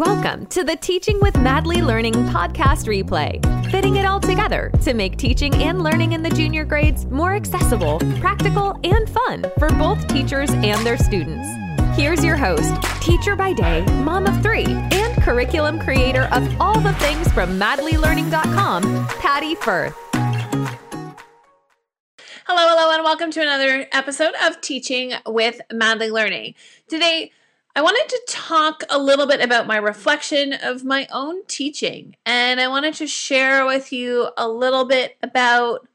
Welcome to the Teaching with Madly Learning podcast replay, fitting it all together to make teaching and learning in the junior grades more accessible, practical, and fun for both teachers and their students. Here's your host, teacher by day, mom of three, and curriculum creator of all the things from madlylearning.com, Patty Firth. Hello, hello, and welcome to another episode of Teaching with Madly Learning. Today, I wanted to talk a little bit about my reflection of my own teaching, and I wanted to share with you a little bit about,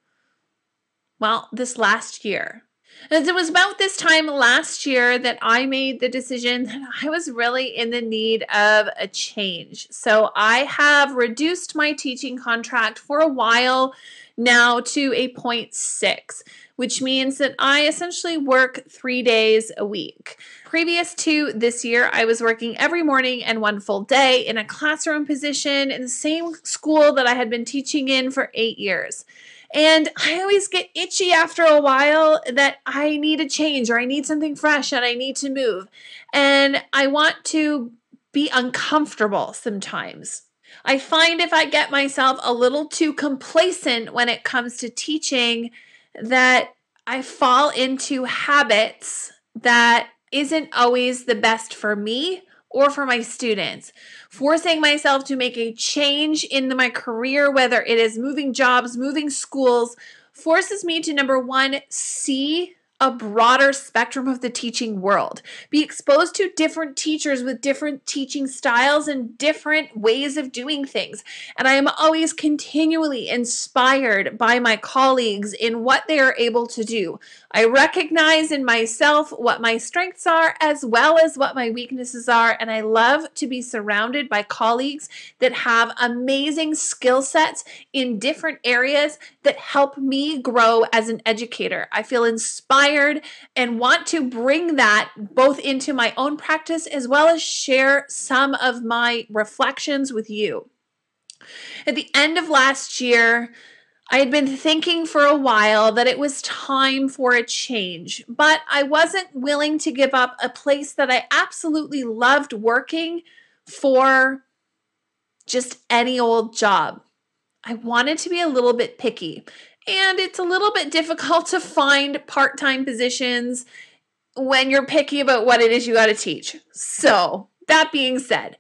well, this last year. And it was about this time last year that I made the decision that I was really in the need of a change. So I have reduced my teaching contract for a while now to a 0.6, which means that I essentially work three days a week. Previous to this year, I was working every morning and one full day in a classroom position in the same school that I had been teaching in for eight years. And I always get itchy after a while that I need a change or I need something fresh and I need to move. And I want to be uncomfortable sometimes. I find if I get myself a little too complacent when it comes to teaching, that I fall into habits that isn't always the best for me or for my students. Forcing myself to make a change in my career, whether it is moving jobs, moving schools, forces me to number one, see a broader spectrum of the teaching world. Be exposed to different teachers with different teaching styles and different ways of doing things. And I am always continually inspired by my colleagues in what they are able to do. I recognize in myself what my strengths are as well as what my weaknesses are. And I love to be surrounded by colleagues that have amazing skill sets in different areas that help me grow as an educator. I feel inspired inspired and want to bring that both into my own practice as well as share some of my reflections with you. At the end of last year, I had been thinking for a while that it was time for a change, but I wasn't willing to give up a place that I absolutely loved working for just any old job. I wanted to be a little bit picky and it's a little bit difficult to find part time positions when you're picky about what it is you got to teach. So, that being said,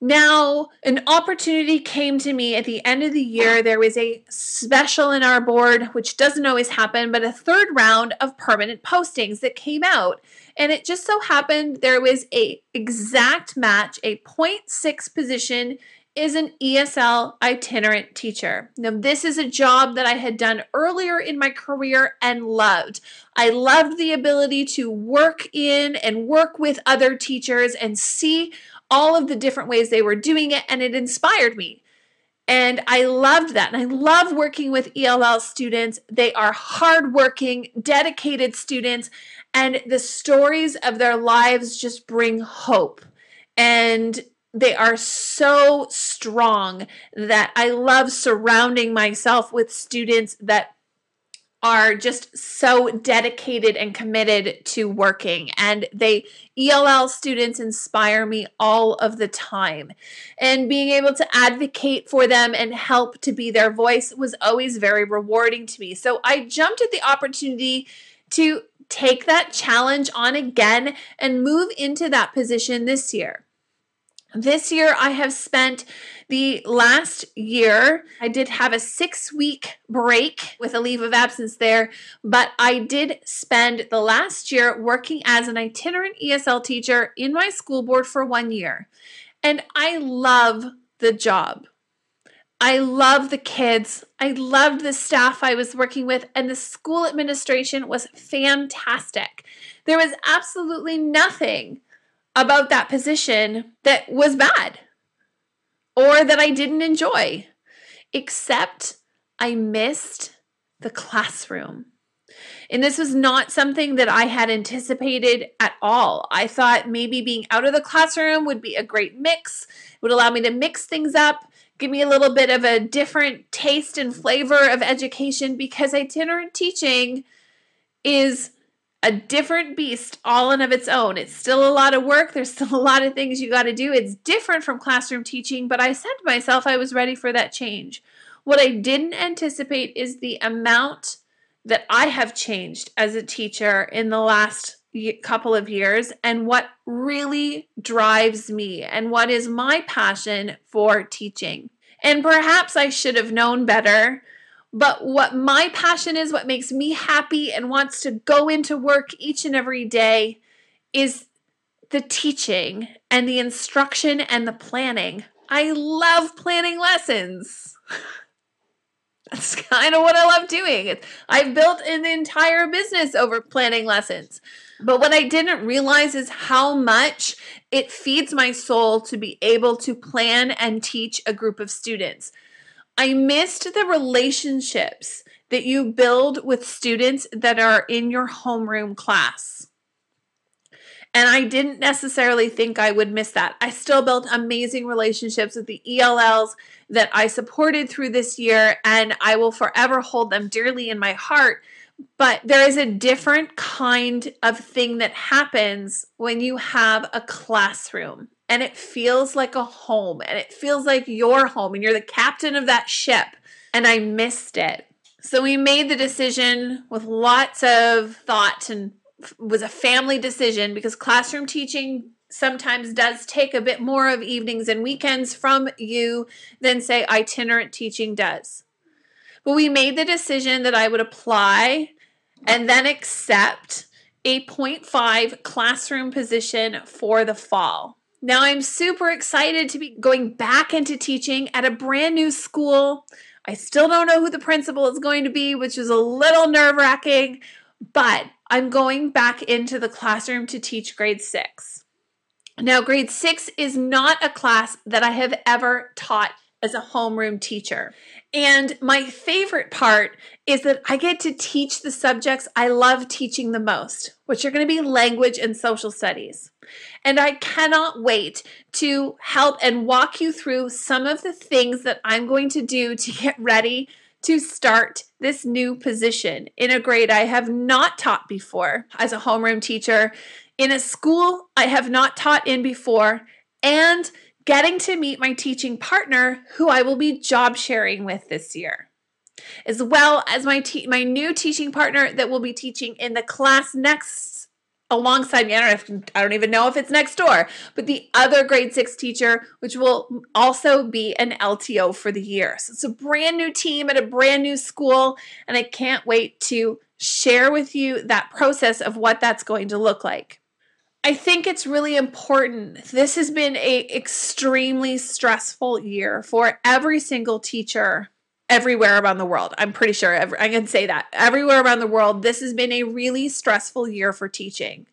now an opportunity came to me at the end of the year. There was a special in our board, which doesn't always happen, but a third round of permanent postings that came out. And it just so happened there was a exact match, a 0.6 position is an ESL itinerant teacher. Now, this is a job that I had done earlier in my career and loved. I loved the ability to work in and work with other teachers and see all of the different ways they were doing it, and it inspired me. And I loved that. And I love working with ELL students. They are hardworking, dedicated students, and the stories of their lives just bring hope. And they are so strong that I love surrounding myself with students that are just so dedicated and committed to working. And they ELL students inspire me all of the time. And being able to advocate for them and help to be their voice was always very rewarding to me. So I jumped at the opportunity to take that challenge on again and move into that position this year this year, I have spent the last year, I did have a six week break with a leave of absence there, but I did spend the last year working as an itinerant ESL teacher in my school board for one year. And I love the job. I love the kids. I loved the staff I was working with, and the school administration was fantastic. There was absolutely nothing about that position that was bad or that I didn't enjoy, except I missed the classroom. And this was not something that I had anticipated at all. I thought maybe being out of the classroom would be a great mix, would allow me to mix things up, give me a little bit of a different taste and flavor of education because itinerant teaching is a different beast all in of its own. It's still a lot of work. There's still a lot of things you got to do. It's different from classroom teaching, but I said to myself I was ready for that change. What I didn't anticipate is the amount that I have changed as a teacher in the last couple of years and what really drives me and what is my passion for teaching. And perhaps I should have known better but what my passion is, what makes me happy and wants to go into work each and every day is the teaching and the instruction and the planning. I love planning lessons. That's kind of what I love doing. I've built an entire business over planning lessons. But what I didn't realize is how much it feeds my soul to be able to plan and teach a group of students. I missed the relationships that you build with students that are in your homeroom class. And I didn't necessarily think I would miss that. I still built amazing relationships with the ELLs that I supported through this year, and I will forever hold them dearly in my heart. But there is a different kind of thing that happens when you have a classroom and it feels like a home and it feels like your home and you're the captain of that ship. And I missed it. So we made the decision with lots of thought and was a family decision because classroom teaching sometimes does take a bit more of evenings and weekends from you than say itinerant teaching does. But we made the decision that I would apply and then accept a 0.5 classroom position for the fall. Now I'm super excited to be going back into teaching at a brand new school. I still don't know who the principal is going to be, which is a little nerve wracking, but I'm going back into the classroom to teach grade six. Now, grade six is not a class that I have ever taught as a homeroom teacher. And my favorite part is that I get to teach the subjects I love teaching the most, which are going to be language and social studies. And I cannot wait to help and walk you through some of the things that I'm going to do to get ready to start this new position in a grade I have not taught before as a homeroom teacher, in a school I have not taught in before, and getting to meet my teaching partner who I will be job sharing with this year. As well as my te- my new teaching partner that will be teaching in the class next alongside me. I don't, if, I don't even know if it's next door, but the other grade six teacher, which will also be an LTO for the year. So it's a brand new team at a brand new school, and I can't wait to share with you that process of what that's going to look like. I think it's really important. This has been a extremely stressful year for every single teacher everywhere around the world. I'm pretty sure every, I can say that. Everywhere around the world, this has been a really stressful year for teaching.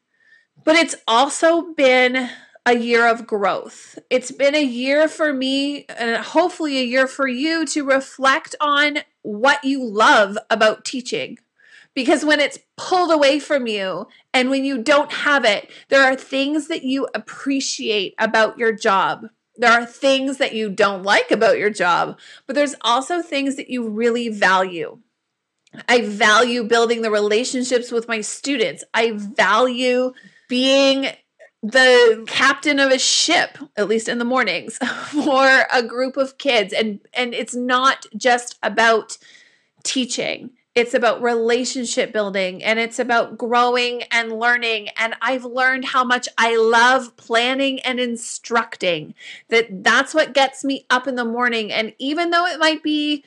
But it's also been a year of growth. It's been a year for me and hopefully a year for you to reflect on what you love about teaching because when it's pulled away from you and when you don't have it, there are things that you appreciate about your job. There are things that you don't like about your job, but there's also things that you really value. I value building the relationships with my students. I value being the captain of a ship at least in the mornings for a group of kids and and it's not just about teaching it's about relationship building and it's about growing and learning. And I've learned how much I love planning and instructing. That that's what gets me up in the morning. And even though it might be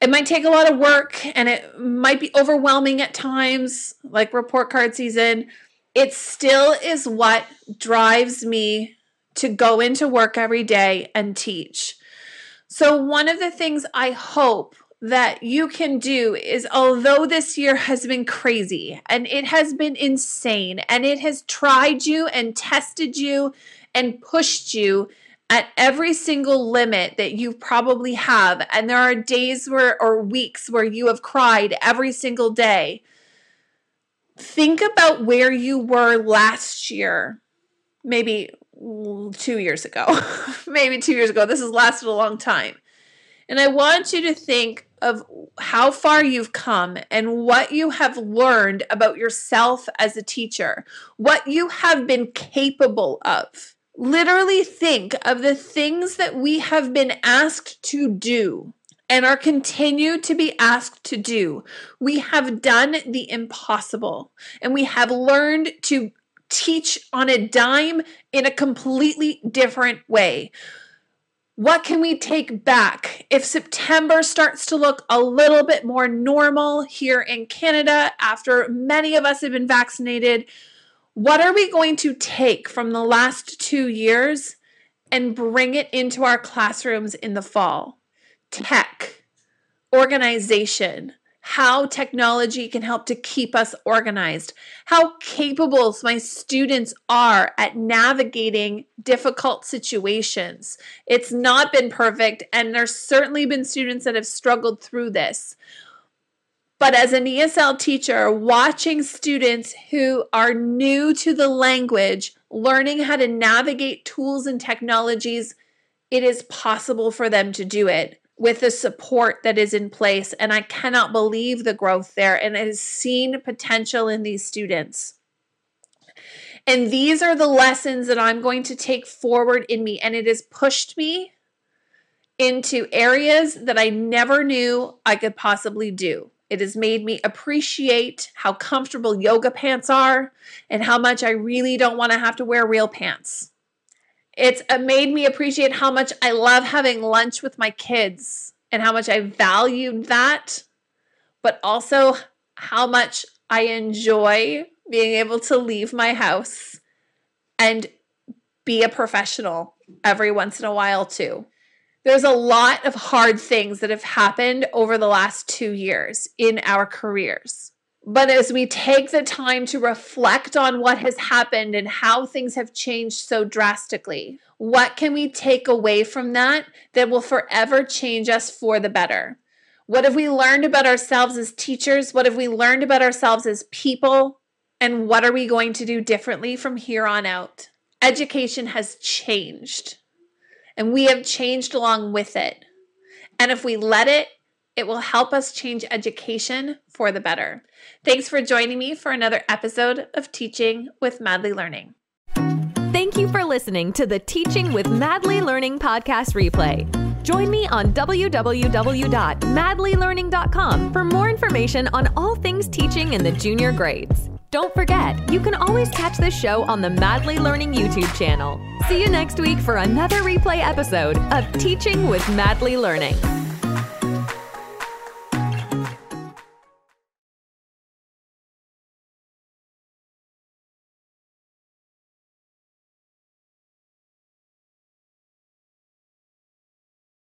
it might take a lot of work and it might be overwhelming at times, like report card season. It still is what drives me to go into work every day and teach. So, one of the things I hope that you can do is although this year has been crazy and it has been insane and it has tried you and tested you and pushed you at every single limit that you probably have and there are days where or weeks where you have cried every single day think about where you were last year maybe 2 years ago. Maybe 2 years ago. This has lasted a long time. And I want you to think of how far you've come and what you have learned about yourself as a teacher, what you have been capable of. Literally think of the things that we have been asked to do and are continued to be asked to do. We have done the impossible and we have learned to teach on a dime in a completely different way. What can we take back if September starts to look a little bit more normal here in Canada after many of us have been vaccinated? What are we going to take from the last two years and bring it into our classrooms in the fall? Tech, organization, how technology can help to keep us organized, how capable my students are at navigating difficult situations. It's not been perfect, and there's certainly been students that have struggled through this. But as an ESL teacher, watching students who are new to the language, learning how to navigate tools and technologies, it is possible for them to do it with the support that is in place. And I cannot believe the growth there. And it has seen potential in these students. And these are the lessons that I'm going to take forward in me. And it has pushed me into areas that I never knew I could possibly do. It has made me appreciate how comfortable yoga pants are and how much I really don't want to have to wear real pants. It's uh, made me appreciate how much I love having lunch with my kids and how much I valued that, but also how much I enjoy being able to leave my house and be a professional every once in a while, too. There's a lot of hard things that have happened over the last two years in our careers. But as we take the time to reflect on what has happened and how things have changed so drastically, what can we take away from that that will forever change us for the better? What have we learned about ourselves as teachers? What have we learned about ourselves as people? And what are we going to do differently from here on out? Education has changed, and we have changed along with it. And if we let it, it will help us change education for the better. Thanks for joining me for another episode of Teaching with Madly Learning. Thank you for listening to the Teaching with Madly Learning podcast replay. Join me on www.madlylearning.com for more information on all things teaching in the junior grades. Don't forget, you can always catch this show on the Madly Learning YouTube channel. See you next week for another replay episode of Teaching with Madly Learning.